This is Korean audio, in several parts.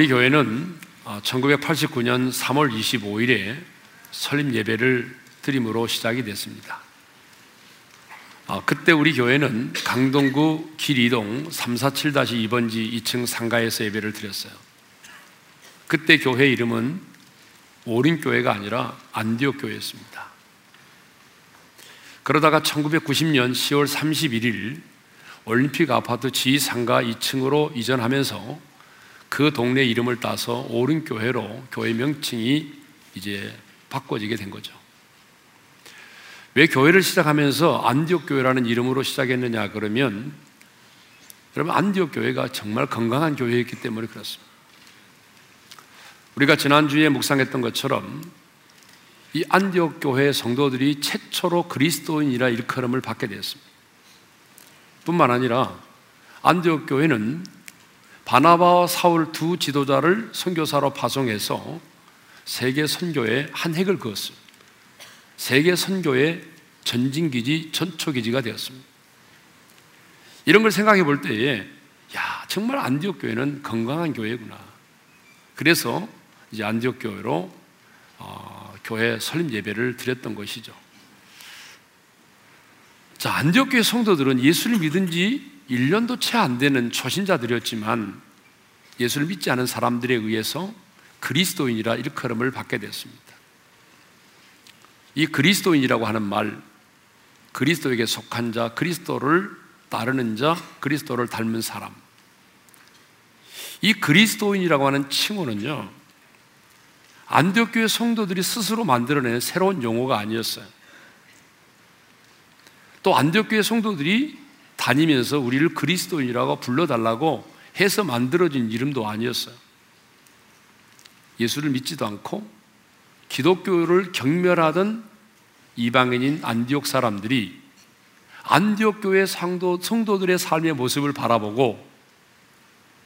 우리 교회는 1989년 3월 25일에 설립 예배를 드림으로 시작이 됐습니다. 아, 그때 우리 교회는 강동구 길이동 347-2번지 2층 상가에서 예배를 드렸어요. 그때 교회 이름은 오린교회가 아니라 안디옥 교회였습니다. 그러다가 1990년 10월 31일 올림픽 아파트 지상가 2층으로 이전하면서 그 동네 이름을 따서 오른교회로 교회 명칭이 이제 바꿔지게 된 거죠. 왜 교회를 시작하면서 안디옥 교회라는 이름으로 시작했느냐 그러면 여러분 안디옥 교회가 정말 건강한 교회였기 때문에 그렇습니다. 우리가 지난주에 묵상했던 것처럼 이 안디옥 교회 성도들이 최초로 그리스도인이라 일컬음을 받게 되었습니다. 뿐만 아니라 안디옥 교회는 바나바와 사울 두 지도자를 선교사로 파송해서 세계 선교에 한 획을 그었습니다. 세계 선교의 전진기지, 전초기지가 되었습니다. 이런 걸 생각해 볼 때에, 야, 정말 안디옥 교회는 건강한 교회구나. 그래서 이제 안디옥 교회로 어, 교회 설립 예배를 드렸던 것이죠. 자, 안디옥 교회 성도들은 예수를 믿은 지 1년도 채 안 되는 초신자들이었지만 예수를 믿지 않은 사람들에 의해서 그리스도인이라 일컬음을 받게 됐습니다. 이 그리스도인이라고 하는 말, 그리스도에게 속한 자, 그리스도를 따르는 자, 그리스도를 닮은 사람. 이 그리스도인이라고 하는 칭호는요, 안디옥교회 성도들이 스스로 만들어낸 새로운 용어가 아니었어요. 또 안디옥교회 성도들이 다니면서 우리를 그리스도인이라고 불러달라고 해서 만들어진 이름도 아니었어요. 예수를 믿지도 않고 기독교를 경멸하던 이방인인 안디옥 사람들이 안디옥 교회 상도, 성도들의 삶의 모습을 바라보고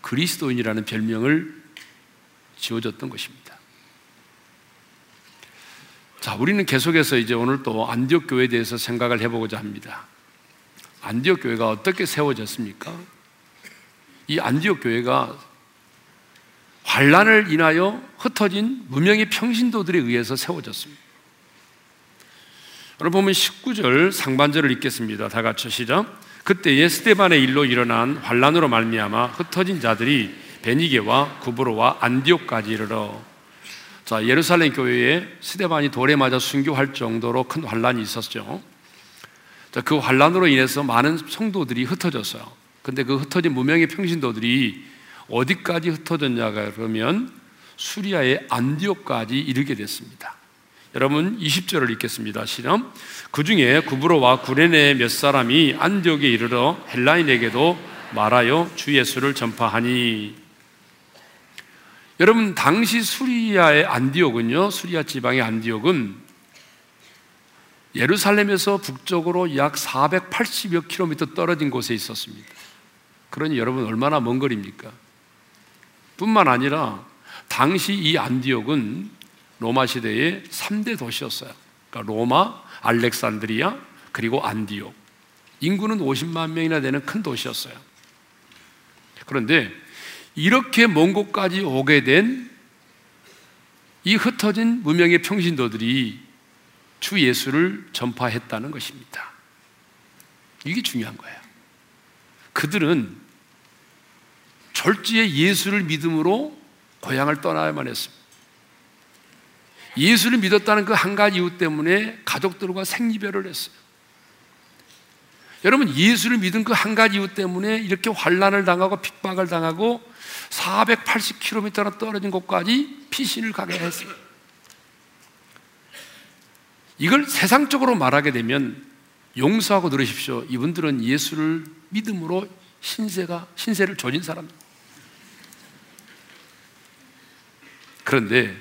그리스도인이라는 별명을 지어줬던 것입니다. 자, 우리는 계속해서 이제 오늘 또 안디옥 교회에 대해서 생각을 해보고자 합니다. 안디옥 교회가 어떻게 세워졌습니까? 이 안디옥 교회가 환란을 인하여 흩어진 무명의 평신도들에 의해서 세워졌습니다. 여러분 보면 19절 상반절을 읽겠습니다. 다 같이 시작. 그때에 스테반의 일로 일어난 환란으로 말미암아 흩어진 자들이 베니게와 구브로와 안디옥까지 이르러 자 예루살렘 교회에 스테반이 돌에 맞아 순교할 정도로 큰 환란이 있었죠. 자, 그 환란으로 인해서 많은 성도들이 흩어졌어요. 근데 그 흩어진 무명의 평신도들이 어디까지 흩어졌냐가 그러면 수리아의 안디옥까지 이르게 됐습니다. 여러분 20절을 읽겠습니다. 시험. 그 중에 구브로와 구레네 몇 사람이 안디옥에 이르러 헬라인에게도 말하여 주 예수를 전파하니 여러분 당시 수리아의 안디옥은요. 수리아 지방의 안디옥은 예루살렘에서 북쪽으로 약 480여 킬로미터 떨어진 곳에 있었습니다. 그러니 여러분 얼마나 먼 거리입니까? 뿐만 아니라 당시 이 안디옥은 로마 시대의 3대 도시였어요. 그러니까 로마, 알렉산드리아, 그리고 안디옥. 인구는 50만 명이나 되는 큰 도시였어요. 그런데 이렇게 먼 곳까지 오게 된 이 흩어진 무명의 평신도들이 주 예수를 전파했다는 것입니다. 이게 중요한 거예요. 그들은 졸지에 예수를 믿음으로 고향을 떠나야만 했습니다. 예수를 믿었다는 그 한 가지 이유 때문에 가족들과 생리별을 했어요. 여러분 예수를 믿은 그 한 가지 이유 때문에 이렇게 환란을 당하고 핍박을 당하고 480km나 떨어진 곳까지 피신을 가게 했어요. 이걸 세상적으로 말하게 되면 용서하고 들으십시오. 이분들은 예수를 믿음으로 신세가 신세를 조진 사람. 그런데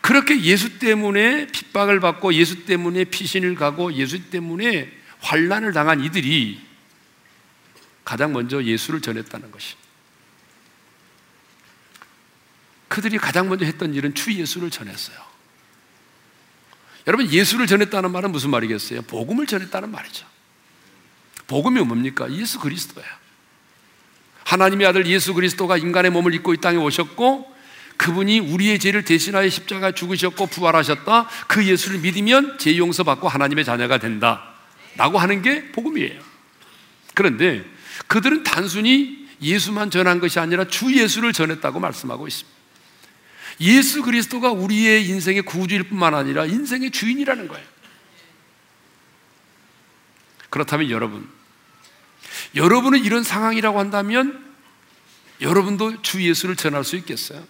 그렇게 예수 때문에 핍박을 받고 예수 때문에 피신을 가고 예수 때문에 환란을 당한 이들이 가장 먼저 예수를 전했다는 것이. 그들이 가장 먼저 했던 일은 주 예수를 전했어요. 여러분 예수를 전했다는 말은 무슨 말이겠어요? 복음을 전했다는 말이죠. 복음이 뭡니까? 예수 그리스도야. 하나님의 아들 예수 그리스도가 인간의 몸을 입고 이 땅에 오셨고 그분이 우리의 죄를 대신하여 십자가 죽으셨고 부활하셨다. 그 예수를 믿으면 죄 용서받고 하나님의 자녀가 된다. 라고 하는 게 복음이에요. 그런데 그들은 단순히 예수만 전한 것이 아니라 주 예수를 전했다고 말씀하고 있습니다. 예수 그리스도가 우리의 인생의 구주일 뿐만 아니라 인생의 주인이라는 거예요. 그렇다면 여러분, 여러분은 이런 상황이라고 한다면 여러분도 주 예수를 전할 수 있겠어요?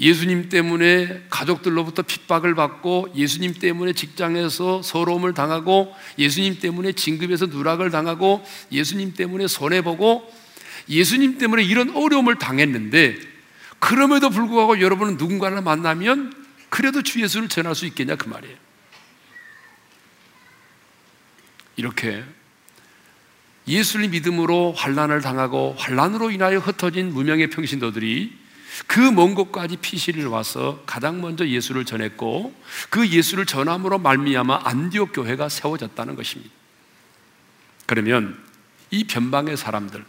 예수님 때문에 가족들로부터 핍박을 받고 예수님 때문에 직장에서 서러움을 당하고 예수님 때문에 진급에서 누락을 당하고 예수님 때문에 손해보고 예수님 때문에 이런 어려움을 당했는데 그럼에도 불구하고 여러분은 누군가를 만나면 그래도 주 예수를 전할 수 있겠냐 그 말이에요. 이렇게 예수를 믿음으로 환란을 당하고 환란으로 인하여 흩어진 무명의 평신도들이 그 먼 곳까지 피시를 와서 가장 먼저 예수를 전했고 그 예수를 전함으로 말미암아 안디옥 교회가 세워졌다는 것입니다. 그러면 이 변방의 사람들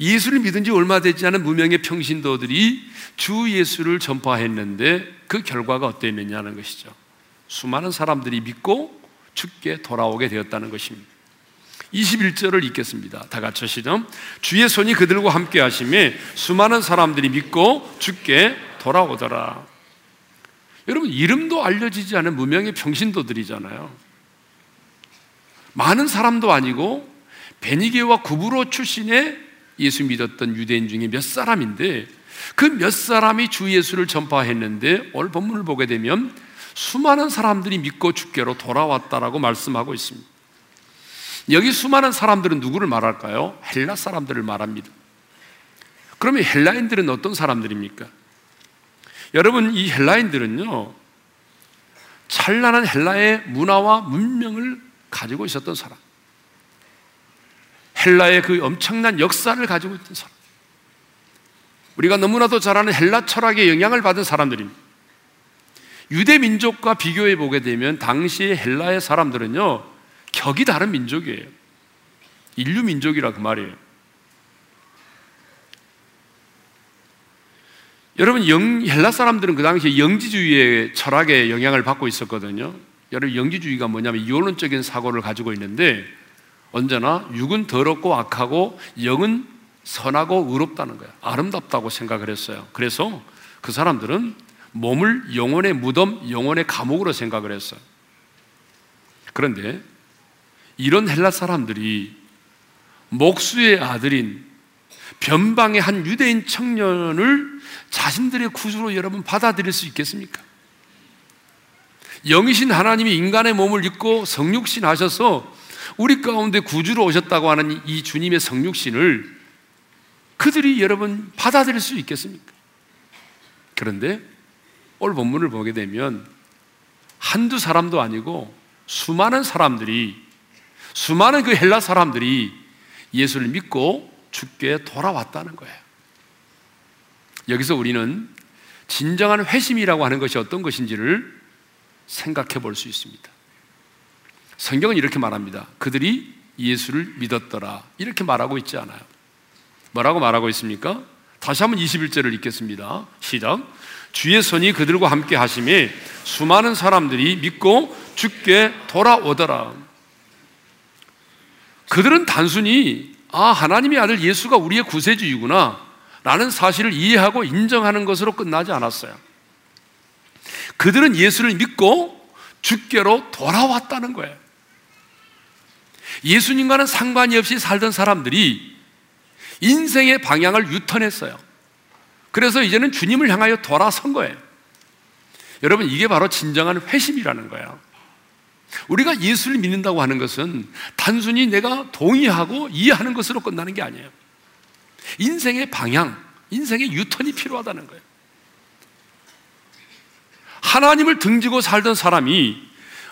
예수를 믿은 지 얼마 되지 않은 무명의 평신도들이 주 예수를 전파했는데 그 결과가 어땠느냐는 것이죠. 수많은 사람들이 믿고 죽게 돌아오게 되었다는 것입니다. 21절을 읽겠습니다. 다 같이 시점. 주의 손이 그들과 함께 하심에 수많은 사람들이 믿고 죽게 돌아오더라. 여러분, 이름도 알려지지 않은 무명의 평신도들이잖아요. 많은 사람도 아니고 베니게와 구브로 출신의 예수 믿었던 유대인 중에 몇 사람인데 그 몇 사람이 주 예수를 전파했는데 오늘 본문을 보게 되면 수많은 사람들이 믿고 죽게로 돌아왔다라고 말씀하고 있습니다. 여기 수많은 사람들은 누구를 말할까요? 헬라 사람들을 말합니다. 그러면 헬라인들은 어떤 사람들입니까? 여러분, 이 헬라인들은요, 찬란한 헬라의 문화와 문명을 가지고 있었던 사람. 헬라의 그 엄청난 역사를 가지고 있던 사람. 우리가 너무나도 잘 아는 헬라 철학의 영향을 받은 사람들입니다. 유대 민족과 비교해 보게 되면 당시 헬라의 사람들은요, 격이 다른 민족이에요. 인류 민족이라 그 말이에요. 여러분 영, 헬라 사람들은 그 당시에 영지주의의 철학에 영향을 받고 있었거든요. 여러분 영지주의가 뭐냐면 이론적인 사고를 가지고 있는데 언제나 육은 더럽고 악하고 영은 선하고 의롭다는 거예요. 아름답다고 생각을 했어요. 그래서 그 사람들은 몸을 영혼의 무덤, 영혼의 감옥으로 생각을 했어요. 그런데 이런 헬라 사람들이 목수의 아들인 변방의 한 유대인 청년을 자신들의 구주로 여러분 받아들일 수 있겠습니까? 영이신 하나님이 인간의 몸을 입고 성육신 하셔서 우리 가운데 구주로 오셨다고 하는 이 주님의 성육신을 그들이 여러분 받아들일 수 있겠습니까? 그런데 오늘 본문을 보게 되면 한두 사람도 아니고 수많은 사람들이 수많은 그 헬라 사람들이 예수를 믿고 죽게 돌아왔다는 거예요. 여기서 우리는 진정한 회심이라고 하는 것이 어떤 것인지를 생각해 볼 수 있습니다. 성경은 이렇게 말합니다. 그들이 예수를 믿었더라. 이렇게 말하고 있지 않아요. 뭐라고 말하고 있습니까? 다시 한번 21절을 읽겠습니다. 시작. 주의 손이 그들과 함께 하심에 수많은 사람들이 믿고 죽게 돌아오더라. 그들은 단순히 아, 하나님의 아들 예수가 우리의 구세주이구나 라는 사실을 이해하고 인정하는 것으로 끝나지 않았어요. 그들은 예수를 믿고 죽게로 돌아왔다는 거예요. 예수님과는 상관이 없이 살던 사람들이 인생의 방향을 유턴했어요. 그래서 이제는 주님을 향하여 돌아선 거예요. 여러분, 이게 바로 진정한 회심이라는 거예요. 우리가 예수를 믿는다고 하는 것은 단순히 내가 동의하고 이해하는 것으로 끝나는 게 아니에요. 인생의 방향, 인생의 유턴이 필요하다는 거예요. 하나님을 등지고 살던 사람이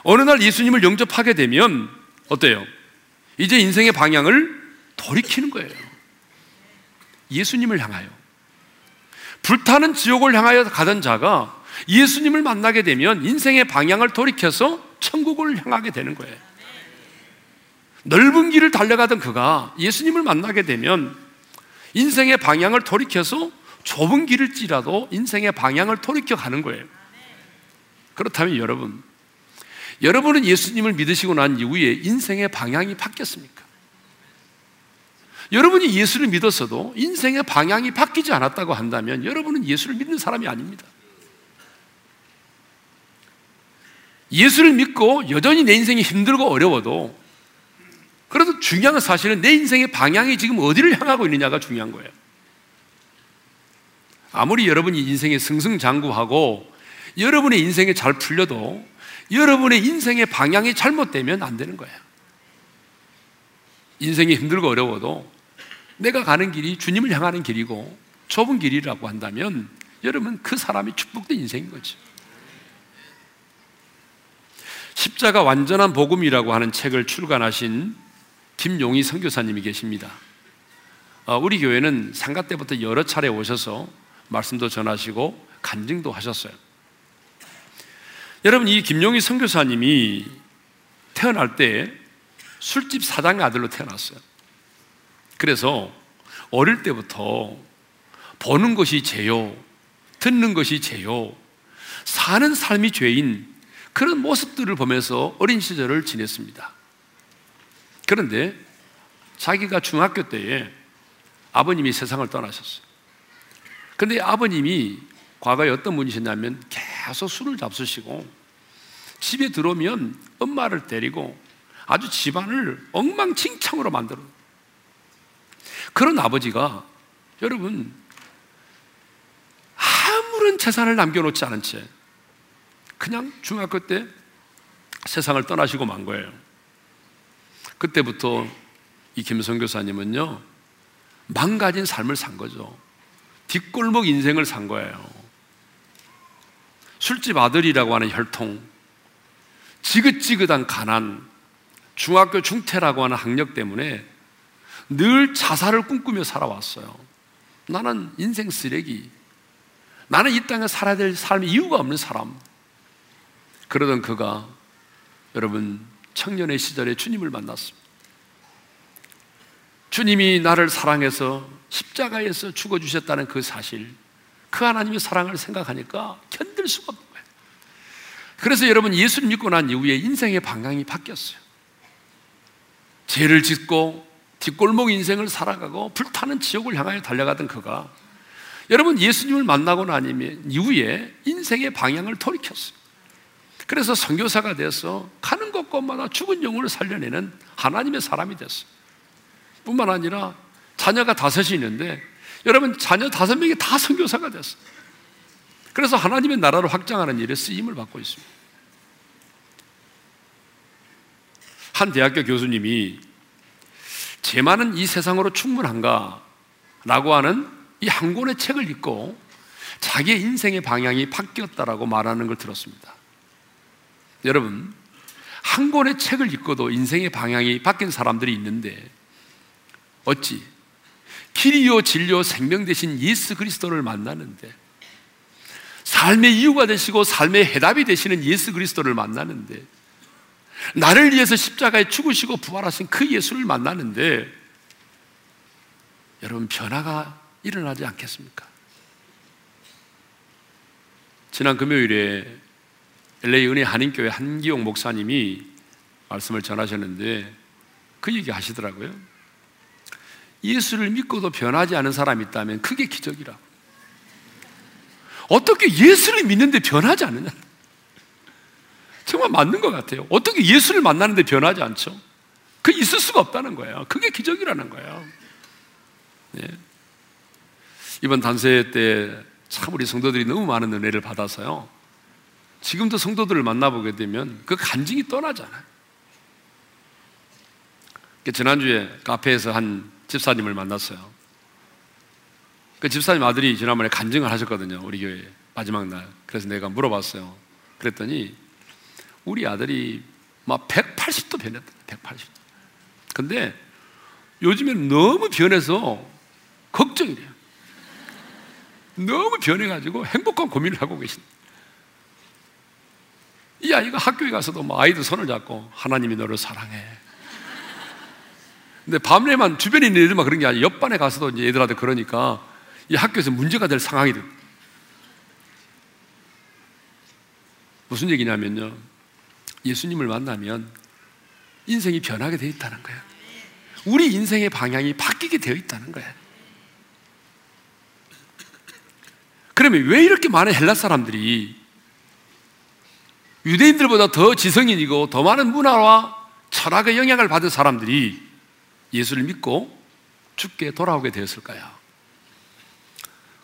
어느 날 예수님을 영접하게 되면 어때요? 이제 인생의 방향을 돌이키는 거예요. 예수님을 향하여. 불타는 지옥을 향하여 가던 자가 예수님을 만나게 되면 인생의 방향을 돌이켜서 천국을 향하게 되는 거예요. 넓은 길을 달려가던 그가 예수님을 만나게 되면 인생의 방향을 돌이켜서 좁은 길을지라도 인생의 방향을 돌이켜 가는 거예요. 그렇다면 여러분, 여러분은 예수님을 믿으시고 난 이후에 인생의 방향이 바뀌었습니까? 여러분이 예수를 믿었어도 인생의 방향이 바뀌지 않았다고 한다면 여러분은 예수를 믿는 사람이 아닙니다. 예수를 믿고 여전히 내 인생이 힘들고 어려워도 그래도 중요한 사실은 내 인생의 방향이 지금 어디를 향하고 있느냐가 중요한 거예요. 아무리 여러분이 인생에 승승장구하고 여러분의 인생에 잘 풀려도 여러분의 인생의 방향이 잘못되면 안 되는 거예요. 인생이 힘들고 어려워도 내가 가는 길이 주님을 향하는 길이고 좁은 길이라고 한다면 여러분 그 사람이 축복된 인생인 거죠. 십자가 완전한 복음이라고 하는 책을 출간하신 김용희 선교사님이 계십니다. 어, 우리 교회는 상가 때부터 여러 차례 오셔서 말씀도 전하시고 간증도 하셨어요. 여러분 이 김용희 선교사님이 태어날 때 술집 사장의 아들로 태어났어요. 그래서 어릴 때부터 보는 것이 죄요, 듣는 것이 죄요, 사는 삶이 죄인 그런 모습들을 보면서 어린 시절을 지냈습니다. 그런데 자기가 중학교 때에 아버님이 세상을 떠나셨어요. 그런데 아버님이 과거에 어떤 분이셨냐면 계속 술을 잡수시고 집에 들어오면 엄마를 때리고 아주 집안을 엉망진창으로 만들어. 그런 아버지가 여러분 아무런 재산을 남겨놓지 않은 채 그냥 중학교 때 세상을 떠나시고 만 거예요. 그때부터 이 김성 교사님은요, 망가진 삶을 산 거죠. 뒷골목 인생을 산 거예요. 술집 아들이라고 하는 혈통, 지긋지긋한 가난, 중학교 중퇴라고 하는 학력 때문에 늘 자살을 꿈꾸며 살아왔어요. 나는 인생 쓰레기. 나는 이 땅에 살아야 될 삶의 이유가 없는 사람. 그러던 그가 여러분 청년의 시절에 주님을 만났습니다. 주님이 나를 사랑해서 십자가에서 죽어주셨다는 그 사실, 그 하나님의 사랑을 생각하니까 견딜 수가 없는 거예요. 그래서 여러분 예수를 믿고 난 이후에 인생의 방향이 바뀌었어요. 죄를 짓고 뒷골목 인생을 살아가고 불타는 지옥을 향하여 달려가던 그가 여러분 예수님을 만나고 난 이후에 인생의 방향을 돌이켰어요. 그래서 선교사가 돼서 가는 곳곳마다 죽은 영혼을 살려내는 하나님의 사람이 됐어요. 뿐만 아니라 자녀가 다섯이 있는데 여러분 자녀 다섯 명이 다 선교사가 됐어요. 그래서 하나님의 나라를 확장하는 일에 쓰임을 받고 있습니다. 한 대학교 교수님이 죄만은 이 세상으로 충분한가? 라고 하는 이 한 권의 책을 읽고 자기의 인생의 방향이 바뀌었다라고 말하는 걸 들었습니다. 여러분, 한 권의 책을 읽고도 인생의 방향이 바뀐 사람들이 있는데 어찌 길이요 진료 생명 대신 예수 그리스도를 만나는데 삶의 이유가 되시고 삶의 해답이 되시는 예수 그리스도를 만나는데 나를 위해서 십자가에 죽으시고 부활하신 그 예수를 만나는데 여러분 변화가 일어나지 않겠습니까? 지난 금요일에 LA 은혜 한인교회 한기용 목사님이 말씀을 전하셨는데 그 얘기 하시더라고요. 예수를 믿고도 변하지 않은 사람이 있다면 그게 기적이라. 어떻게 예수를 믿는데 변하지 않느냐? 정말 맞는 것 같아요. 어떻게 예수를 만나는데 변하지 않죠? 그 있을 수가 없다는 거예요. 그게 기적이라는 거예요. 네. 이번 단세 때 참 우리 성도들이 너무 많은 은혜를 받아서요. 지금도 성도들을 만나보게 되면 그 간증이 떠나잖아요. 지난주에 카페에서 한 집사님을 만났어요. 그 집사님 아들이 지난번에 간증을 하셨거든요. 우리 교회 마지막 날. 그래서 내가 물어봤어요. 그랬더니 우리 아들이 막 180도 변했다. 180도. 근데 요즘엔 너무 변해서 걱정이래요. 너무 변해가지고 행복한 고민을 하고 계신다. 이 아이가 학교에 가서도 뭐 아이들 손을 잡고 하나님이 너를 사랑해. 근데 밤에만 주변에 있는 애들만 그런 게 아니라 옆반에 가서도 이제 애들한테 그러니까 이 학교에서 문제가 될 상황이 돼. 무슨 얘기냐면요. 예수님을 만나면 인생이 변하게 되어 있다는 거예요. 우리 인생의 방향이 바뀌게 되어 있다는 거예요. 그러면 왜 이렇게 많은 헬라 사람들이 유대인들보다 더 지성인이고 더 많은 문화와 철학의 영향을 받은 사람들이 예수를 믿고 죽게 돌아오게 되었을까요?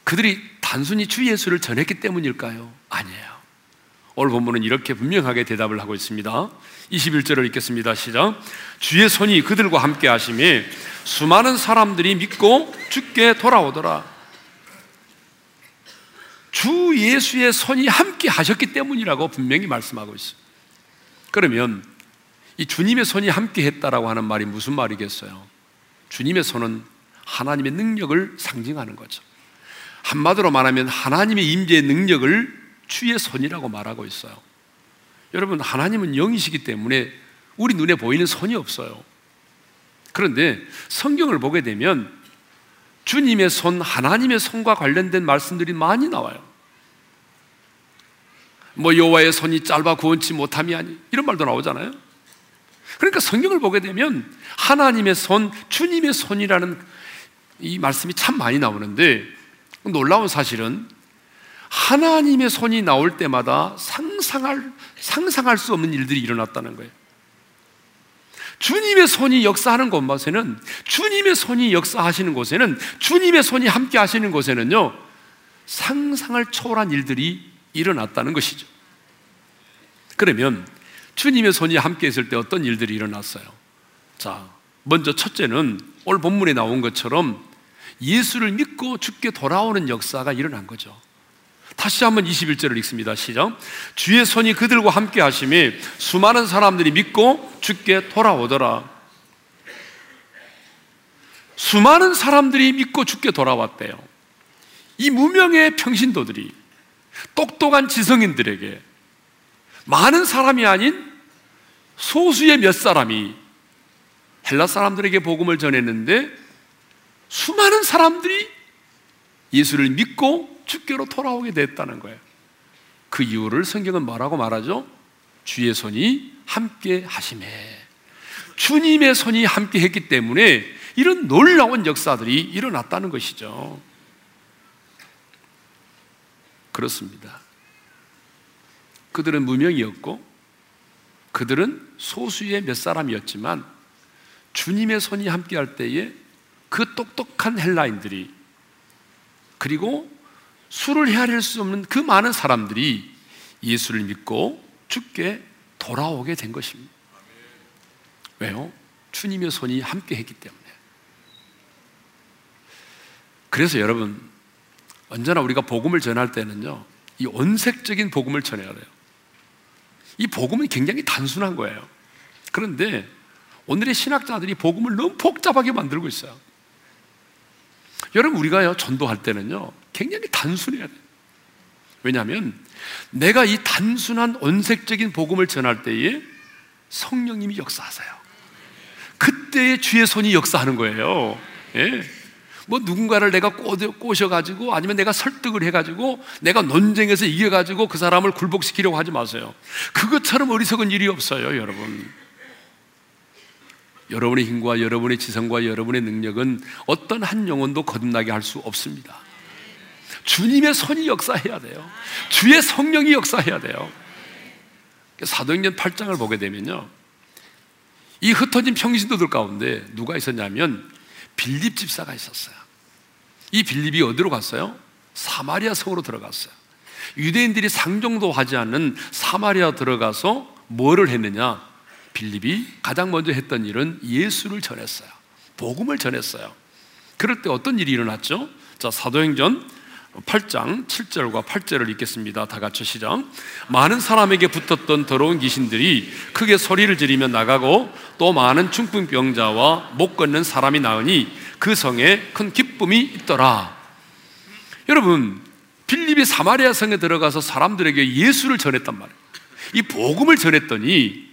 그들이 단순히 주 예수를 전했기 때문일까요? 아니에요. 오늘 본문은 이렇게 분명하게 대답을 하고 있습니다. 21절을 읽겠습니다. 시작. 주의 손이 그들과 함께 하심에 수많은 사람들이 믿고 죽게 돌아오더라. 주 예수의 손이 함께 하셨기 때문이라고 분명히 말씀하고 있어요. 그러면 이 주님의 손이 함께 했다라고 하는 말이 무슨 말이겠어요? 주님의 손은 하나님의 능력을 상징하는 거죠. 한마디로 말하면 하나님의 임재의 능력을 주의 손이라고 말하고 있어요. 여러분, 하나님은 영이시기 때문에 우리 눈에 보이는 손이 없어요. 그런데 성경을 보게 되면 주님의 손, 하나님의 손과 관련된 말씀들이 많이 나와요. 뭐 여호와의 손이 짧아 구원치 못함이 아니 이런 말도 나오잖아요. 그러니까 성경을 보게 되면 하나님의 손, 주님의 손이라는 이 말씀이 참 많이 나오는데 놀라운 사실은 하나님의 손이 나올 때마다 상상할, 상상할 수 없는 일들이 일어났다는 거예요. 주님의 손이 역사하는 곳에는, 주님의 손이 역사하시는 곳에는, 주님의 손이 함께 하시는 곳에는요, 상상을 초월한 일들이 일어났다는 것이죠. 그러면 주님의 손이 함께 있을 때 어떤 일들이 일어났어요? 자, 먼저 첫째는 오늘 본문에 나온 것처럼 예수를 믿고 죽게 돌아오는 역사가 일어난 거죠. 다시 한번 21절을 읽습니다. 시작. 주의 손이 그들과 함께 하심에 수많은 사람들이 믿고 죽게 돌아오더라. 수많은 사람들이 믿고 죽게 돌아왔대요. 이 무명의 평신도들이 똑똑한 지성인들에게 많은 사람이 아닌 소수의 몇 사람이 헬라 사람들에게 복음을 전했는데 수많은 사람들이 예수를 믿고 주께로 돌아오게 됐다는 거예요. 그 이유를 성경은 뭐라고 말하죠? 주의 손이 함께 하심에 주님의 손이 함께 했기 때문에 이런 놀라운 역사들이 일어났다는 것이죠. 그렇습니다. 그들은 무명이었고 그들은 소수의 몇 사람이었지만 주님의 손이 함께 할 때에 그 똑똑한 헬라인들이 그리고 수를 헤아릴 수 없는 그 많은 사람들이 예수를 믿고 죽게 돌아오게 된 것입니다. 왜요? 주님의 손이 함께 했기 때문에. 그래서 여러분, 언제나 우리가 복음을 전할 때는요, 이 원색적인 복음을 전해야 돼요. 이 복음은 굉장히 단순한 거예요. 그런데 오늘의 신학자들이 복음을 너무 복잡하게 만들고 있어요. 여러분, 우리가요, 전도할 때는요, 굉장히 단순해야 돼요. 왜냐하면 내가 이 단순한 원색적인 복음을 전할 때에 성령님이 역사하세요. 그때의 주의 손이 역사하는 거예요. 예. 뭐 누군가를 내가 꼬셔가지고 아니면 내가 설득을 해가지고 내가 논쟁에서 이겨가지고 그 사람을 굴복시키려고 하지 마세요. 그것처럼 어리석은 일이 없어요, 여러분. 여러분의 힘과 여러분의 지성과 여러분의 능력은 어떤 한 영혼도 거듭나게 할 수 없습니다. 주님의 손이 역사해야 돼요. 주의 성령이 역사해야 돼요. 사도행전 8장을 보게 되면요. 이 흩어진 평신도들 가운데 누가 있었냐면 빌립 집사가 있었어요. 이 빌립이 어디로 갔어요? 사마리아 성으로 들어갔어요. 유대인들이 상종도 하지 않는 사마리아 들어가서 뭐를 했느냐? 빌립이 가장 먼저 했던 일은 예수를 전했어요. 복음을 전했어요. 그럴 때 어떤 일이 일어났죠? 자, 사도행전 8장 7절과 8절을 읽겠습니다. 다 같이 시작. 많은 사람에게 붙었던 더러운 귀신들이 크게 소리를 지르며 나가고 또 많은 중풍병자와 못 걷는 사람이 나으니 그 성에 큰 기쁨이 있더라. 여러분, 빌립이 사마리아 성에 들어가서 사람들에게 예수를 전했단 말이에요. 이 복음을 전했더니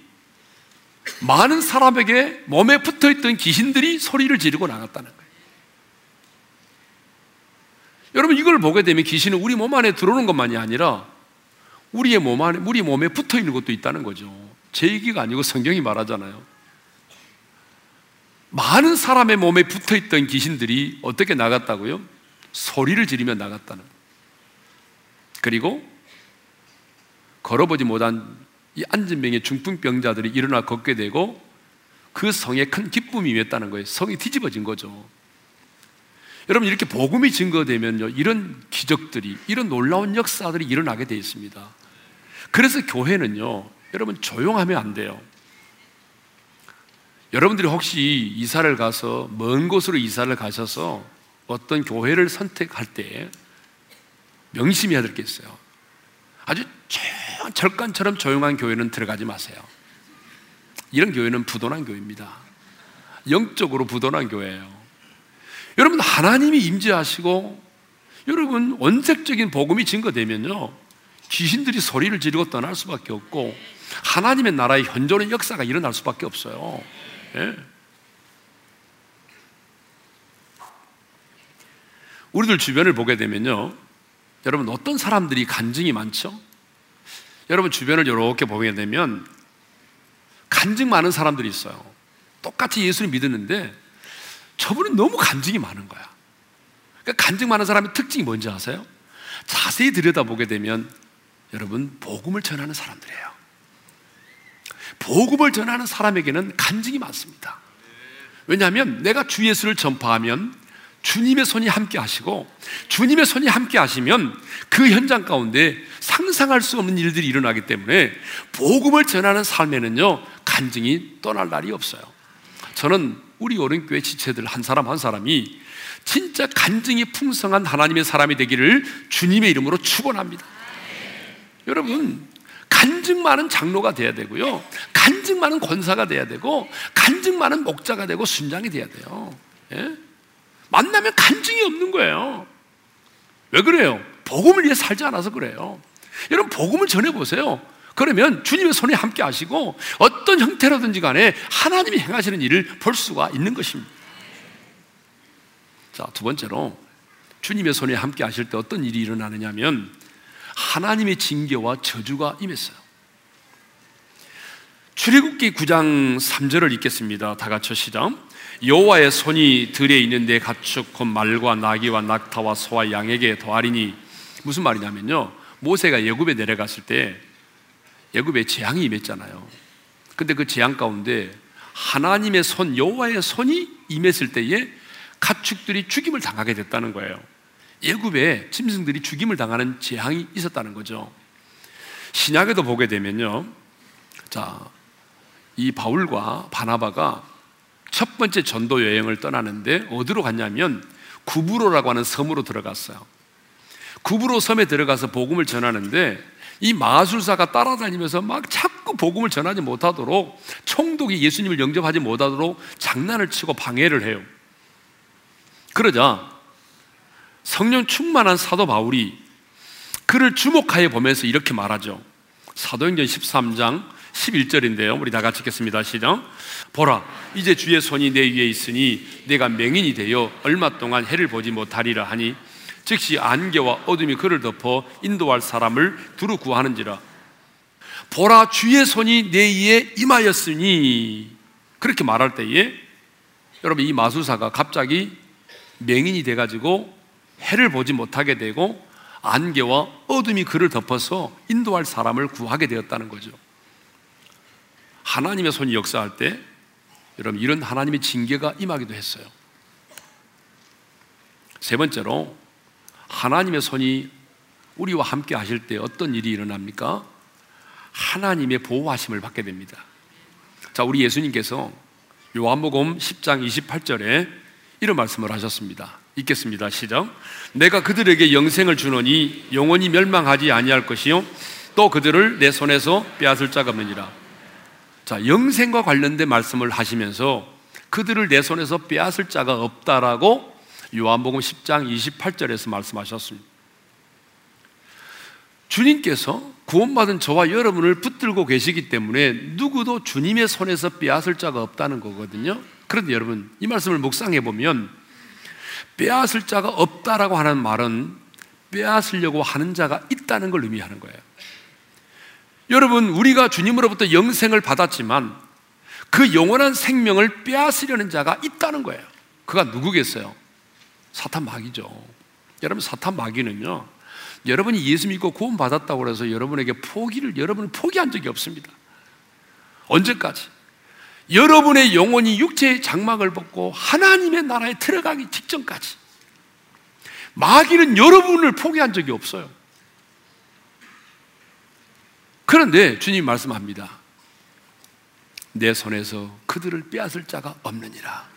많은 사람에게 몸에 붙어 있던 귀신들이 소리를 지르고 나갔다는 거예요. 여러분 이걸 보게 되면 귀신은 우리 몸 안에 들어오는 것만이 아니라 우리의 몸 안에 우리 몸에 붙어 있는 것도 있다는 거죠. 제 얘기가 아니고 성경이 말하잖아요. 많은 사람의 몸에 붙어 있던 귀신들이 어떻게 나갔다고요? 소리를 지르며 나갔다는. 그리고 걸어보지 못한 이 안진병의 중풍병자들이 일어나 걷게 되고 그 성에 큰 기쁨이 임했다는 거예요. 성이 뒤집어진 거죠. 여러분 이렇게 복음이 증거되면요 이런 기적들이 이런 놀라운 역사들이 일어나게 되어 있습니다. 그래서 교회는요 여러분 조용하면 안 돼요. 여러분들이 혹시 이사를 가서 먼 곳으로 이사를 가셔서 어떤 교회를 선택할 때 명심해야 될 게 있어요. 아주 절간처럼 조용한 교회는 들어가지 마세요. 이런 교회는 부도난 교회입니다. 영적으로 부도난 교회예요. 여러분 하나님이 임재하시고 여러분 원색적인 복음이 증거되면요 귀신들이 소리를 지르고 떠날 수밖에 없고 하나님의 나라의 현존의 역사가 일어날 수밖에 없어요. 예. 우리들 주변을 보게 되면요 여러분 어떤 사람들이 간증이 많죠? 여러분 주변을 이렇게 보게 되면 간증 많은 사람들이 있어요. 똑같이 예수를 믿었는데 저분은 너무 간증이 많은 거야. 그러니까 간증 많은 사람의 특징이 뭔지 아세요? 자세히 들여다보게 되면 여러분 복음을 전하는 사람들이에요. 복음을 전하는 사람에게는 간증이 많습니다. 왜냐하면 내가 주 예수를 전파하면 주님의 손이 함께 하시고 주님의 손이 함께 하시면 그 현장 가운데 상상할 수 없는 일들이 일어나기 때문에 복음을 전하는 삶에는요 간증이 떠날 날이 없어요. 저는 우리 오른교회 지체들 한 사람 한 사람이 진짜 간증이 풍성한 하나님의 사람이 되기를 주님의 이름으로 축원합니다. 여러분 간증 많은 장로가 돼야 되고요. 간증 많은 권사가 돼야 되고 간증 많은 목자가 되고 순장이 돼야 돼요. 예? 만나면 간증이 없는 거예요. 왜 그래요? 복음을 위해 살지 않아서 그래요. 여러분, 복음을 전해 보세요. 그러면 주님의 손에 함께 하시고 어떤 형태라든지 간에 하나님이 행하시는 일을 볼 수가 있는 것입니다. 자, 두 번째로 주님의 손에 함께 하실 때 어떤 일이 일어나느냐 면 하나님의 징계와 저주가 임했어요. 출애굽기 9장 3절을 읽겠습니다. 다 같이 시작. 여호와의 손이 들에 있는데 가축 곧 말과 나귀와 낙타와 소와 양에게 더하리니 무슨 말이냐면요. 모세가 예굽에 내려갔을 때 예굽에 재앙이 임했잖아요. 근데 그 재앙 가운데 하나님의 손 여호와의 손이 임했을 때에 가축들이 죽임을 당하게 됐다는 거예요. 예굽에 짐승들이 죽임을 당하는 재앙이 있었다는 거죠. 신약에도 보게 되면요. 자, 이 바울과 바나바가 첫 번째 전도 여행을 떠나는데 어디로 갔냐면 구브로라고 하는 섬으로 들어갔어요. 구브로 섬에 들어가서 복음을 전하는데 이 마술사가 따라다니면서 막 자꾸 복음을 전하지 못하도록 총독이 예수님을 영접하지 못하도록 장난을 치고 방해를 해요. 그러자 성령 충만한 사도 바울이 그를 주목하여 보면서 이렇게 말하죠. 사도행전 13장 11절인데요. 우리 다 같이 읽겠습니다. 시작. 보라, 이제 주의 손이 내 위에 있으니 내가 맹인이 되어 얼마 동안 해를 보지 못하리라 하니 즉시 안개와 어둠이 그를 덮어 인도할 사람을 두루 구하는지라. 보라, 주의 손이 내 위에 임하였으니 그렇게 말할 때에 여러분 이 마술사가 갑자기 맹인이 돼가지고 해를 보지 못하게 되고 안개와 어둠이 그를 덮어서 인도할 사람을 구하게 되었다는 거죠. 하나님의 손이 역사할 때 여러분 이런 하나님의 징계가 임하기도 했어요. 세 번째로 하나님의 손이 우리와 함께 하실 때 어떤 일이 일어납니까? 하나님의 보호하심을 받게 됩니다. 자, 우리 예수님께서 요한복음 10장 28절에 이런 말씀을 하셨습니다. 읽겠습니다. 시작. 내가 그들에게 영생을 주노니 영원히 멸망하지 아니할 것이요 또 그들을 내 손에서 빼앗을 자가 없느니라. 자, 영생과 관련된 말씀을 하시면서 그들을 내 손에서 빼앗을 자가 없다라고 요한복음 10장 28절에서 말씀하셨습니다. 주님께서 구원받은 저와 여러분을 붙들고 계시기 때문에 누구도 주님의 손에서 빼앗을 자가 없다는 거거든요. 그런데 여러분, 이 말씀을 묵상해 보면 빼앗을 자가 없다라고 하는 말은 빼앗으려고 하는 자가 있다는 걸 의미하는 거예요. 여러분, 우리가 주님으로부터 영생을 받았지만 그 영원한 생명을 빼앗으려는 자가 있다는 거예요. 그가 누구겠어요? 사탄 마귀죠. 여러분, 사탄 마귀는요, 여러분이 예수 믿고 구원 받았다고 해서 여러분에게 포기를, 여러분은 포기한 적이 없습니다. 언제까지? 여러분의 영혼이 육체의 장막을 벗고 하나님의 나라에 들어가기 직전까지. 마귀는 여러분을 포기한 적이 없어요. 그런데 주님 말씀합니다. 내 손에서 그들을 빼앗을 자가 없느니라.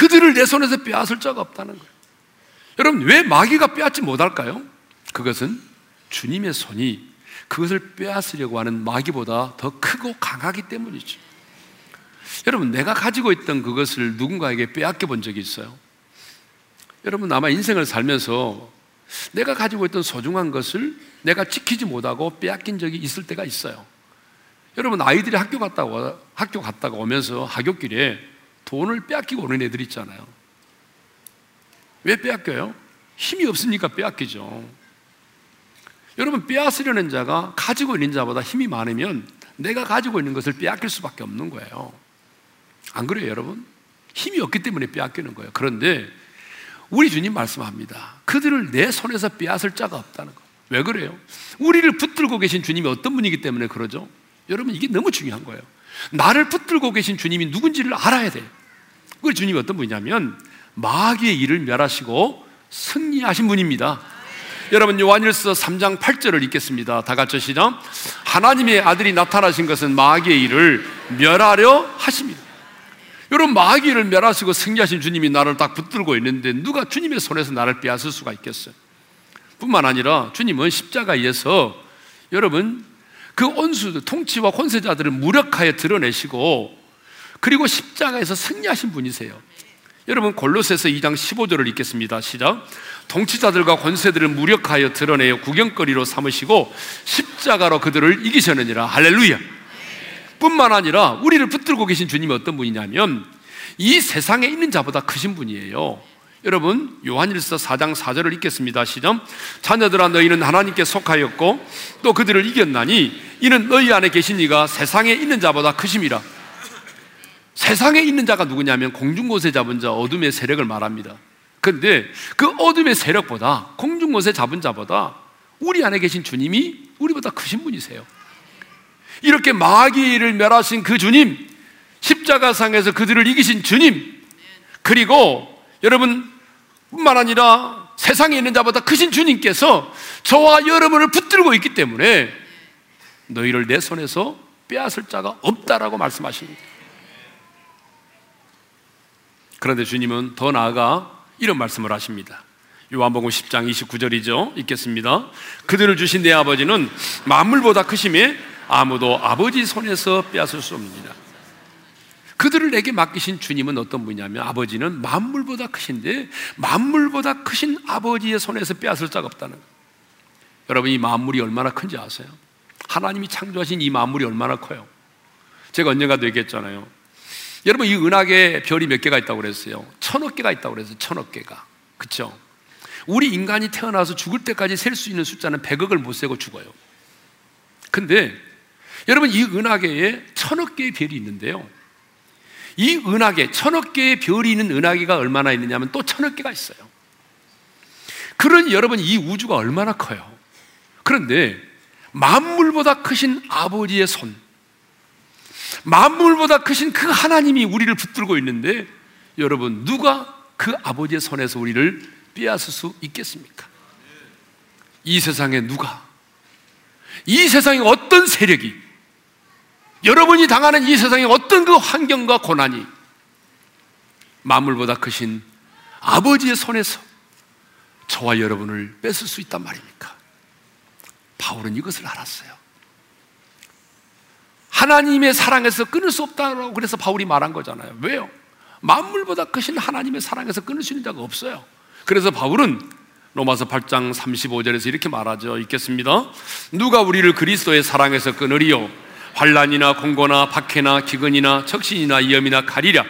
그들을 내 손에서 빼앗을 자가 없다는 거예요. 여러분, 왜 마귀가 빼앗지 못할까요? 그것은 주님의 손이 그것을 빼앗으려고 하는 마귀보다 더 크고 강하기 때문이죠. 여러분, 내가 가지고 있던 그것을 누군가에게 빼앗겨 본 적이 있어요? 여러분, 아마 인생을 살면서 내가 가지고 있던 소중한 것을 내가 지키지 못하고 빼앗긴 적이 있을 때가 있어요. 여러분, 아이들이 학교 갔다가, 학교 갔다가 오면서 학교길에 돈을 빼앗기고 오는 애들 있잖아요. 왜 빼앗겨요? 힘이 없으니까 빼앗기죠. 여러분, 빼앗으려는 자가 가지고 있는 자보다 힘이 많으면 내가 가지고 있는 것을 빼앗길 수밖에 없는 거예요. 안 그래요, 여러분? 힘이 없기 때문에 빼앗기는 거예요. 그런데 우리 주님 말씀합니다. 그들을 내 손에서 빼앗을 자가 없다는 거. 왜 그래요? 우리를 붙들고 계신 주님이 어떤 분이기 때문에 그러죠? 여러분, 이게 너무 중요한 거예요. 나를 붙들고 계신 주님이 누군지를 알아야 돼요. 그 주님이 어떤 분이냐면 마귀의 일을 멸하시고 승리하신 분입니다. 여러분 요한일서 3장 8절을 읽겠습니다. 다 같이 시작. 하나님의 아들이 나타나신 것은 마귀의 일을 멸하려 하십니다. 여러분 마귀를 멸하시고 승리하신 주님이 나를 딱 붙들고 있는데 누가 주님의 손에서 나를 빼앗을 수가 있겠어요? 뿐만 아니라 주님은 십자가에서 여러분 그 온수 통치와 권세자들을 무력하여 드러내시고 그리고 십자가에서 승리하신 분이세요. 여러분 골로새서 2장 15절을 읽겠습니다. 시작. 통치자들과 권세들을 무력하여 드러내어 구경거리로 삼으시고 십자가로 그들을 이기셨느니라. 할렐루야. 뿐만 아니라 우리를 붙들고 계신 주님이 어떤 분이냐면 이 세상에 있는 자보다 크신 분이에요. 여러분 요한일서 4장 4절을 읽겠습니다. 시작. 자녀들아 너희는 하나님께 속하였고 또 그들을 이겼나니 이는 너희 안에 계신 이가 세상에 있는 자보다 크심이라. 세상에 있는 자가 누구냐면 공중곳에 잡은 자 어둠의 세력을 말합니다. 근데 그 어둠의 세력보다 공중곳에 잡은 자보다 우리 안에 계신 주님이 우리보다 크신 분이세요. 이렇게 마귀를 멸하신 그 주님, 십자가상에서 그들을 이기신 주님, 그리고 여러분 뿐만 아니라 세상에 있는 자보다 크신 주님께서 저와 여러분을 붙들고 있기 때문에 너희를 내 손에서 빼앗을 자가 없다라고 말씀하십니다. 그런데 주님은 더 나아가 이런 말씀을 하십니다. 요한복음 10장 29절이죠. 읽겠습니다. 그들을 주신 내 아버지는 만물보다 크심에 아무도 아버지 손에서 빼앗을 수 없습니다. 그들을 내게 맡기신 주님은 어떤 분이냐면 아버지는 만물보다 크신데 만물보다 크신 아버지의 손에서 빼앗을 자가 없다는 거예요. 여러분 이 만물이 얼마나 큰지 아세요? 하나님이 창조하신 이 만물이 얼마나 커요? 제가 언젠가도 얘기했잖아요. 여러분 이 은하계 별이 몇 개가 있다고 그랬어요? 천억 개가 있다고 그랬어요. 천억 개가. 그렇죠? 우리 인간이 태어나서 죽을 때까지 셀 수 있는 숫자는 100억을 못 세고 죽어요. 근데 여러분 이 은하계에 천억 개의 별이 있는데요. 이 은하계 천억 개의 별이 있는 은하계가 얼마나 있느냐면 또 천억 개가 있어요. 그러니 여러분 이 우주가 얼마나 커요. 그런데 만물보다 크신 아버지의 손, 만물보다 크신 그 하나님이 우리를 붙들고 있는데 여러분 누가 그 아버지의 손에서 우리를 빼앗을 수 있겠습니까? 이 세상에 누가 이 세상에 어떤 세력이 여러분이 당하는 이 세상에 어떤 그 환경과 고난이 만물보다 크신 아버지의 손에서 저와 여러분을 뺏을 수 있단 말입니까? 바울은 이것을 알았어요. 하나님의 사랑에서 끊을 수 없다고 그래서 바울이 말한 거잖아요. 왜요? 만물보다 크신 하나님의 사랑에서 끊을 수 있는 자가 없어요. 그래서 바울은 로마서 8장 35절에서 이렇게 말하죠. 읽겠습니다. 누가 우리를 그리스도의 사랑에서 끊으리요? 환란이나 공고나 박해나 기근이나 적신이나 위험이나 가리랴.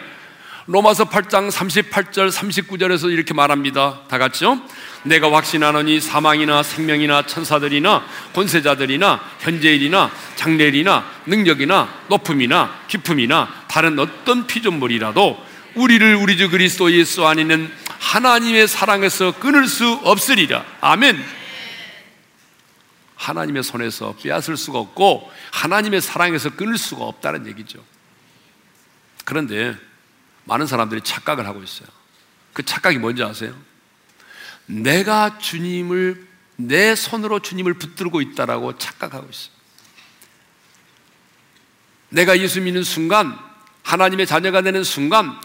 로마서 8장 38절 39절에서 이렇게 말합니다. 다 같이요. 내가 확신하노니 사망이나 생명이나 천사들이나 권세자들이나 현재일이나 장래일이나 능력이나 높음이나 깊음이나 다른 어떤 피조물이라도 우리를 우리 주 그리스도 예수 안에 는 하나님의 사랑에서 끊을 수 없으리라. 아멘. 하나님의 손에서 빼앗을 수가 없고 하나님의 사랑에서 끊을 수가 없다는 얘기죠. 그런데 많은 사람들이 착각을 하고 있어요. 그 착각이 뭔지 아세요? 내가 주님을 내 손으로 주님을 붙들고 있다라고 착각하고 있어요. 내가 예수 믿는 순간 하나님의 자녀가 되는 순간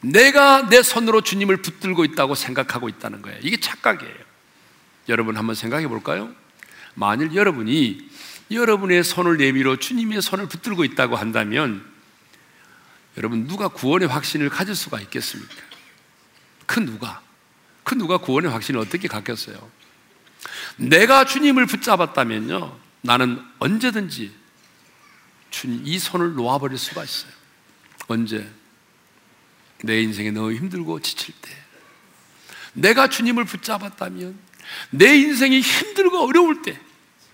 내가 내 손으로 주님을 붙들고 있다고 생각하고 있다는 거예요. 이게 착각이에요. 여러분 한번 생각해 볼까요? 만일 여러분이 여러분의 손을 내밀어 주님의 손을 붙들고 있다고 한다면 여러분 누가 구원의 확신을 가질 수가 있겠습니까? 그 누가? 그 누가 구원의 확신을 어떻게 갖겠어요? 내가 주님을 붙잡았다면요, 나는 언제든지 주님 이 손을 놓아버릴 수가 있어요. 언제? 내 인생이 너무 힘들고 지칠 때. 내가 주님을 붙잡았다면 내 인생이 힘들고 어려울 때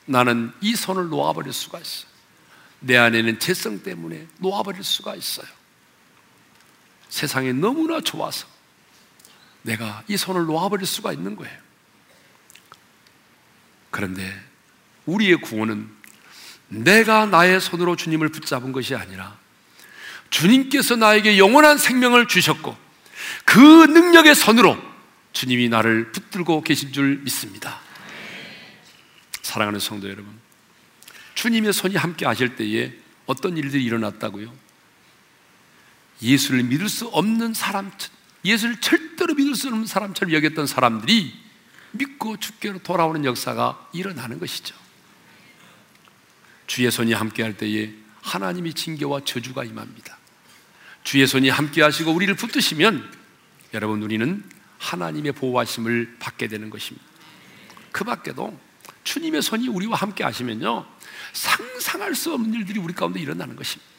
나는 이 손을 놓아버릴 수가 있어요. 내 안에는 재성 때문에 놓아버릴 수가 있어요. 세상에 너무나 좋아서 내가 이 손을 놓아버릴 수가 있는 거예요. 그런데 우리의 구원은 내가 나의 손으로 주님을 붙잡은 것이 아니라 주님께서 나에게 영원한 생명을 주셨고 그 능력의 손으로 주님이 나를 붙들고 계신 줄 믿습니다. 사랑하는 성도 여러분, 주님의 손이 함께 하실 때에 어떤 일들이 일어났다고요? 예수를 믿을 수 없는 사람, 예수를 절대로 믿을 수 없는 사람처럼 여겼던 사람들이 믿고 주께로 돌아오는 역사가 일어나는 것이죠. 주의 손이 함께 할 때에 하나님이 징계와 저주가 임합니다. 주의 손이 함께 하시고 우리를 붙드시면 여러분 우리는 하나님의 보호하심을 받게 되는 것입니다. 그 밖에도 주님의 손이 우리와 함께 하시면요. 상상할 수 없는 일들이 우리 가운데 일어나는 것입니다.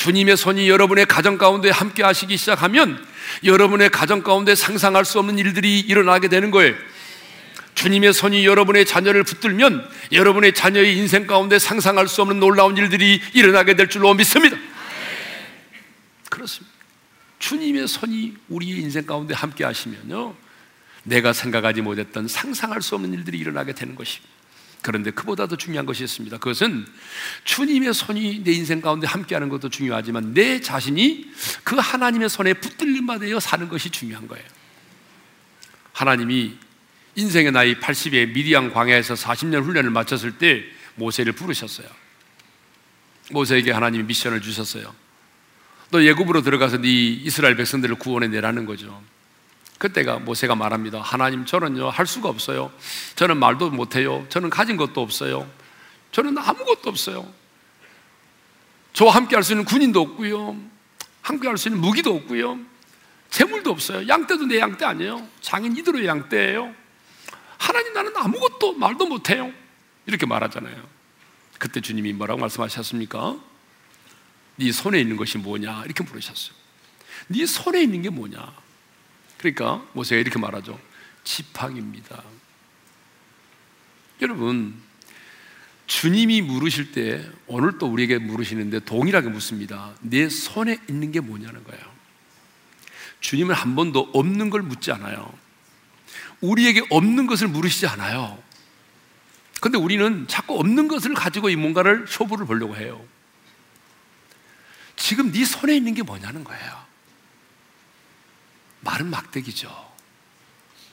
주님의 손이 여러분의 가정 가운데 함께 하시기 시작하면 여러분의 가정 가운데 상상할 수 없는 일들이 일어나게 되는 거예요. 주님의 손이 여러분의 자녀를 붙들면 여러분의 자녀의 인생 가운데 상상할 수 없는 놀라운 일들이 일어나게 될 줄로 믿습니다. 그렇습니다. 주님의 손이 우리의 인생 가운데 함께 하시면요. 내가 생각하지 못했던 상상할 수 없는 일들이 일어나게 되는 것입니다. 그런데 그보다 도 중요한 것이 있습니다. 그것은 주님의 손이 내 인생 가운데 함께하는 것도 중요하지만 내 자신이 그 하나님의 손에 붙들림 받아 사는 것이 중요한 거예요. 하나님이 인생의 나이 80에 미디안 광야에서 40년 훈련을 마쳤을 때 모세를 부르셨어요. 모세에게 하나님이 미션을 주셨어요. 너 예굽으로 들어가서 네 이스라엘 백성들을 구원해 내라는 거죠. 그때가 모세가 말합니다. 하나님 저는요 할 수가 없어요. 저는 말도 못해요. 저는 가진 것도 없어요. 저는 아무것도 없어요. 저와 함께 할 수 있는 군인도 없고요. 함께 할 수 있는 무기도 없고요. 재물도 없어요. 양떼도 내 양떼 아니에요. 장인 이대로의 양떼예요. 하나님 나는 아무것도 말도 못해요. 이렇게 말하잖아요. 그때 주님이 뭐라고 말씀하셨습니까? 네 손에 있는 것이 뭐냐? 이렇게 물으셨어요. 네 손에 있는 게 뭐냐? 그러니까 모세가 이렇게 말하죠. 지팡입니다. 여러분, 주님이 물으실 때 오늘 또 우리에게 물으시는데 동일하게 묻습니다. 내 손에 있는 게 뭐냐는 거예요. 주님은 한 번도 없는 걸 묻지 않아요. 우리에게 없는 것을 물으시지 않아요. 근데 우리는 자꾸 없는 것을 가지고 이 뭔가를 쇼부를 보려고 해요. 지금 네 손에 있는 게 뭐냐는 거예요. 마른 막대기죠.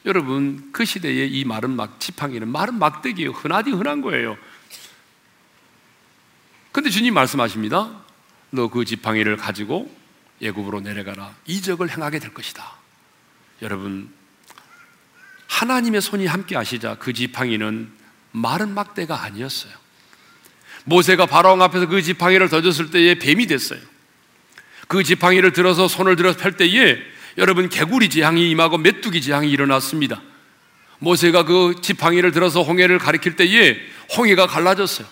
여러분, 그 시대에 이 마른 막, 지팡이는 마른 막대기예요. 흔하디 흔한 거예요. 근데 주님 말씀하십니다. 너 그 지팡이를 가지고 예굽으로 내려가라. 이적을 행하게 될 것이다. 여러분, 하나님의 손이 함께 하시자 그 지팡이는 마른 막대가 아니었어요. 모세가 바로왕 앞에서 그 지팡이를 던졌을 때에 뱀이 됐어요. 그 지팡이를 들어서 손을 들어서 펼 때에 여러분 개구리 재앙이 임하고 메뚜기 재앙이 일어났습니다. 모세가 그 지팡이를 들어서 홍해를 가리킬 때에 홍해가 갈라졌어요.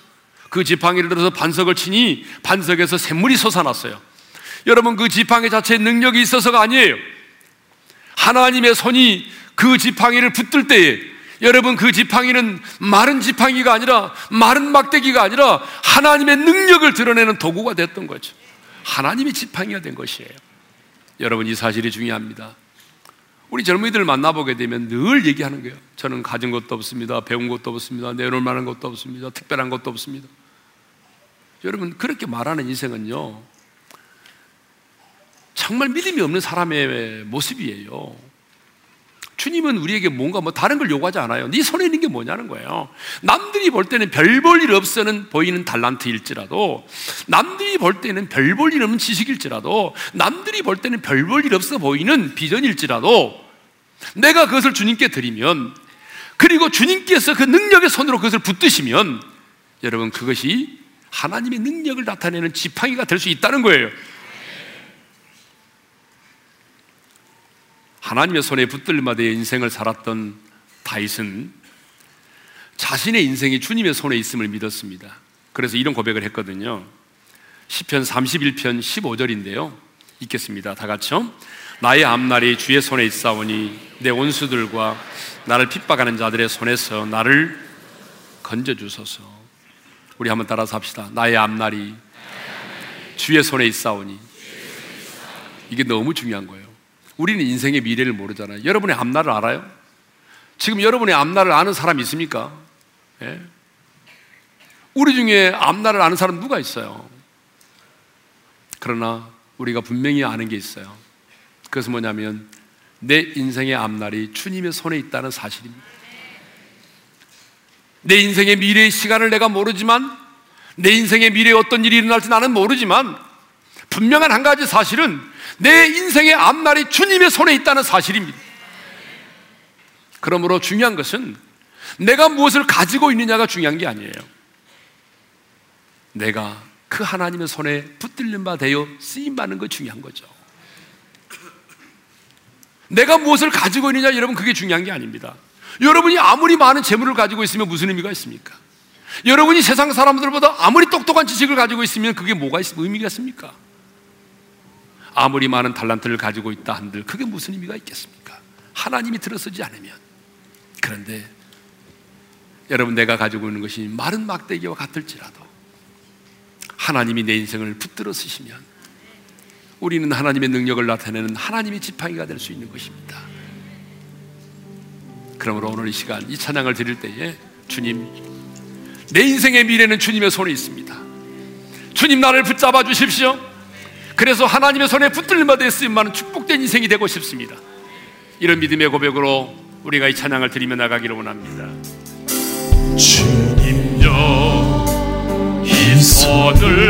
그 지팡이를 들어서 반석을 치니 반석에서 샘물이 솟아났어요. 여러분 그 지팡이 자체에 능력이 있어서가 아니에요. 하나님의 손이 그 지팡이를 붙들 때에 여러분 그 지팡이는 마른 지팡이가 아니라 마른 막대기가 아니라 하나님의 능력을 드러내는 도구가 됐던 거죠. 하나님의 지팡이가 된 것이에요. 여러분 이 사실이 중요합니다. 우리 젊은이들 만나보게 되면 늘 얘기하는 거예요. 저는 가진 것도 없습니다. 배운 것도 없습니다. 내놓을 만한 것도 없습니다. 특별한 것도 없습니다. 여러분 그렇게 말하는 인생은요. 정말 믿음이 없는 사람의 모습이에요. 주님은 우리에게 뭔가 뭐 다른 걸 요구하지 않아요. 네 손에 있는 게 뭐냐는 거예요. 남들이 볼 때는 별 볼 일 없어는 보이는 달란트일지라도, 남들이 볼 때는 별 볼 일 없는 지식일지라도, 남들이 볼 때는 별 볼 일 없어 보이는 비전일지라도, 내가 그것을 주님께 드리면, 그리고 주님께서 그 능력의 손으로 그것을 붙드시면, 여러분 그것이 하나님의 능력을 나타내는 지팡이가 될 수 있다는 거예요. 하나님의 손에 붙들림마다 인생을 살았던 다윗은 자신의 인생이 주님의 손에 있음을 믿었습니다. 그래서 이런 고백을 했거든요. 시편 31편 15절인데요. 읽겠습니다. 다 같이요. 나의 앞날이 주의 손에 있사오니 내 원수들과 나를 핍박하는 자들의 손에서 나를 건져 주소서. 우리 한번 따라서 합시다. 나의 앞날이 주의 손에 있사오니 이게 너무 중요한 거예요. 우리는 인생의 미래를 모르잖아요. 여러분의 앞날을 알아요? 지금 여러분의 앞날을 아는 사람 있습니까? 예? 우리 중에 앞날을 아는 사람 누가 있어요? 그러나 우리가 분명히 아는 게 있어요. 그것은 뭐냐면 내 인생의 앞날이 주님의 손에 있다는 사실입니다. 내 인생의 미래의 시간을 내가 모르지만 내 인생의 미래에 어떤 일이 일어날지 나는 모르지만 분명한 한 가지 사실은 내 인생의 앞날이 주님의 손에 있다는 사실입니다. 그러므로 중요한 것은 내가 무엇을 가지고 있느냐가 중요한 게 아니에요. 내가 그 하나님의 손에 붙들린 바 되어 쓰임 받는 거 중요한 거죠. 내가 무엇을 가지고 있느냐 여러분 그게 중요한 게 아닙니다. 여러분이 아무리 많은 재물을 가지고 있으면 무슨 의미가 있습니까? 여러분이 세상 사람들보다 아무리 똑똑한 지식을 가지고 있으면 그게 뭐가 있, 의미가 있습니까? 아무리 많은 달란트를 가지고 있다 한들 그게 무슨 의미가 있겠습니까? 하나님이 들어서지 않으면 그런데 여러분 내가 가지고 있는 것이 마른 막대기와 같을지라도 하나님이 내 인생을 붙들어 쓰시면 우리는 하나님의 능력을 나타내는 하나님의 지팡이가 될 수 있는 것입니다. 그러므로 오늘 이 시간 이 찬양을 드릴 때에 주님 내 인생의 미래는 주님의 손에 있습니다. 주님 나를 붙잡아 주십시오. 그래서 하나님의 손에 붙들림받아 쓰임 많은 축복된 인생이 되고 싶습니다. 이런 믿음의 고백으로 우리가 이 찬양을 드리며 나가기를 원합니다. 주님여 이 손을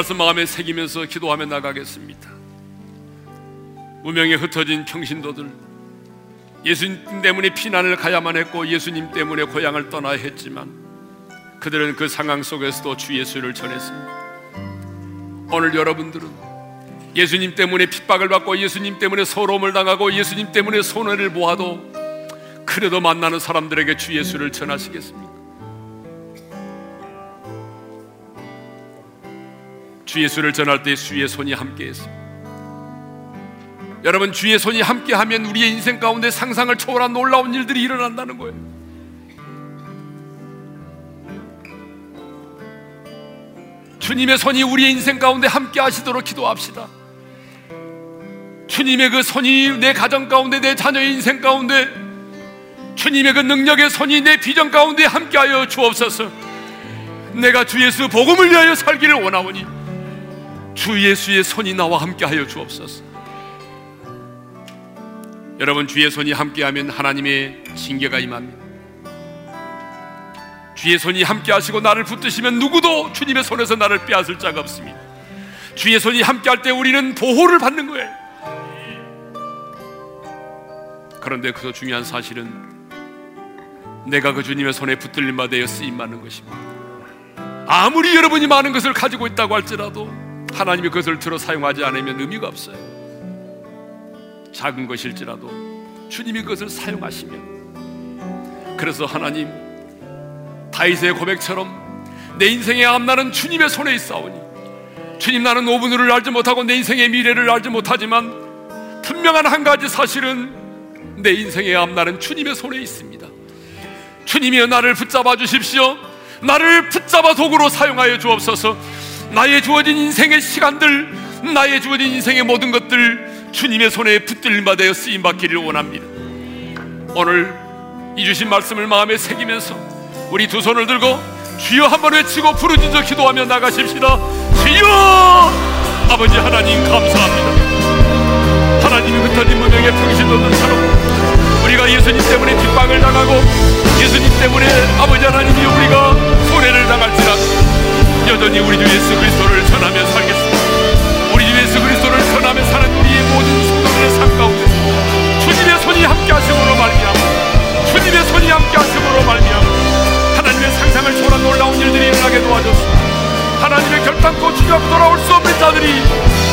말씀 마음에 새기면서 기도하며 나가겠습니다. 무명에 흩어진 평신도들 예수님 때문에 피난을 가야만 했고 예수님 때문에 고향을 떠나야 했지만 그들은 그 상황 속에서도 주 예수를 전했습니다. 오늘 여러분들은 예수님 때문에 핍박을 받고 예수님 때문에 서러움을 당하고 예수님 때문에 손해를 보아도 그래도 만나는 사람들에게 주 예수를 전하시겠습니까? 주 예수를 전할 때 주의 손이 함께했습니다. 여러분 주의 손이 함께하면 우리의 인생 가운데 상상을 초월한 놀라운 일들이 일어난다는 거예요. 주님의 손이 우리의 인생 가운데 함께 하시도록 기도합시다. 주님의 그 손이 내 가정 가운데 내 자녀의 인생 가운데 주님의 그 능력의 손이 내 비전 가운데 함께하여 주옵소서. 내가 주 예수 복음을 위하여 살기를 원하오니 주 예수의 손이 나와 함께하여 주옵소서. 여러분 주의 손이 함께하면 하나님의 징계가 임합니다. 주의 손이 함께하시고 나를 붙드시면 누구도 주님의 손에서 나를 빼앗을 자가 없습니다. 주의 손이 함께할 때 우리는 보호를 받는 거예요. 그런데 그 중요한 사실은 내가 그 주님의 손에 붙들림 받아 쓰임 받는 것입니다. 아무리 여러분이 많은 것을 가지고 있다고 할지라도 하나님이 그것을 들어 사용하지 않으면 의미가 없어요. 작은 것일지라도 주님이 그것을 사용하시면. 그래서 하나님 다윗의 고백처럼 내 인생의 앞날은 주님의 손에 있사오니 주님 나는 오분을 알지 못하고 내 인생의 미래를 알지 못하지만 분명한 한 가지 사실은 내 인생의 앞날은 주님의 손에 있습니다. 주님이여 나를 붙잡아 주십시오. 나를 붙잡아 도구로 사용하여 주옵소서 나의 주어진 인생의 시간들 나의 주어진 인생의 모든 것들 주님의 손에 붙들림받아 쓰임 받기를 원합니다. 오늘 이 주신 말씀을 마음에 새기면서 우리 두 손을 들고 주여 한번 외치고 부르짖어 기도하며 나가십시다. 주여 아버지 하나님 감사합니다. 하나님이 흩어진 무명의 평신도들처럼 우리가 예수님 때문에 뒷방을 당하고 예수님 때문에 아버지 하나님이 우리가 손해를 당할지라도 여전히 우리 주 예수 그리스도를 전하며 살겠습니다. 우리 주 예수 그리스도를 전하며 사는 우리의 모든 성도들의 삶 가운데 주님의 손이 함께 하심으로 말미암아 주님의 손이 함께 하심으로 말미암아 하나님의 상상을 초월한 놀라운 일들이 일어나게 도와줬습니다. 하나님의 결단코 주저하고 돌아올 수 없는 자들이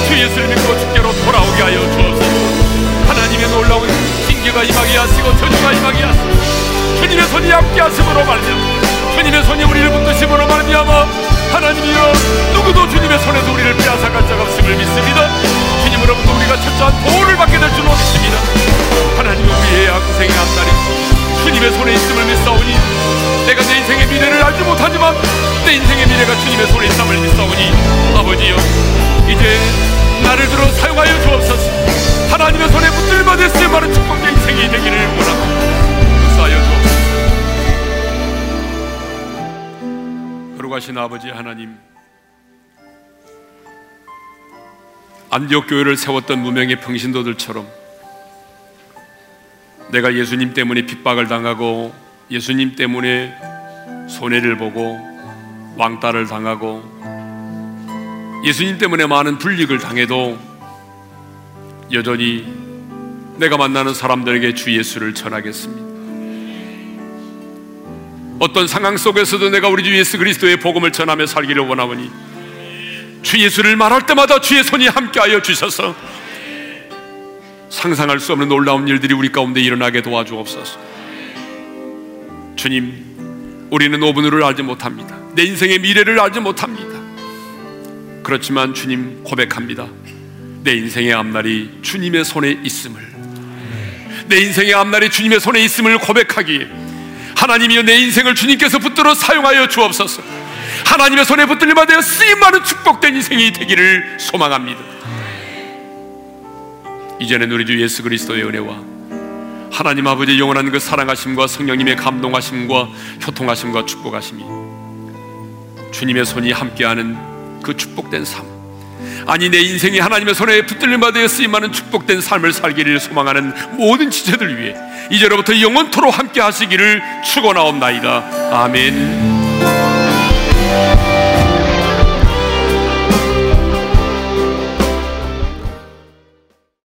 주 예수를 믿고 주께로 돌아오게 하여 주옵소서. 하나님의 놀라운 징계가 임하게 하시고 저주가 임하게 하시고 주님의 손이 함께 하심으로 말미암아 주님의 손이 우리를 붙드심으로 말미암아 하나님이여 누구도 주님의 손에서 우리를 빼앗아갈 자가 없음을 믿습니다. 주님으로부터 우리가 철저한 보호를 받게 될 줄로 믿습니다. 하나님은 우리의 양생의 앞날이 주님의 손에 있음을 믿사오니 내가 내 인생의 미래를 알지 못하지만 내 인생의 미래가 주님의 손에 있음을 믿사오니 아버지여 이제 나를 들어 사용하여 주옵소서. 하나님의 손에 붙들받을 수 많은 축복의 인생이 되기를 원합니다 거룩하신 아버지 하나님 안디옥 교회를 세웠던 무명의 평신도들처럼 내가 예수님 때문에 핍박을 당하고 예수님 때문에 손해를 보고 왕따를 당하고 예수님 때문에 많은 불이익을 당해도 여전히 내가 만나는 사람들에게 주 예수를 전하겠습니다. 어떤 상황 속에서도 내가 우리 주 예수 그리스도의 복음을 전하며 살기를 원하오니 주 예수를 말할 때마다 주의 손이 함께하여 주셔서 상상할 수 없는 놀라운 일들이 우리 가운데 일어나게 도와주옵소서. 주님, 우리는 오분을 알지 못합니다. 내 인생의 미래를 알지 못합니다. 그렇지만 주님 고백합니다. 내 인생의 앞날이 주님의 손에 있음을, 내 인생의 앞날이 주님의 손에 있음을 고백하기에 하나님이여 내 인생을 주님께서 붙들어 사용하여 주옵소서. 하나님의 손에 붙들림마 되어 쓰임 많은 축복된 인생이 되기를 소망합니다. 이제는 우리 주 예수 그리스도의 은혜와 하나님 아버지 영원한 그 사랑하심과 성령님의 감동하심과 효통하심과 축복하심이 주님의 손이 함께하는 그 축복된 삶 아니 내 인생이 하나님의 손에 붙들림 받아 쓰임하는 축복된 삶을 살기를 소망하는 모든 지체들 위해 이제로부터 영원토로 함께 하시기를 축원하옵나이다. 아멘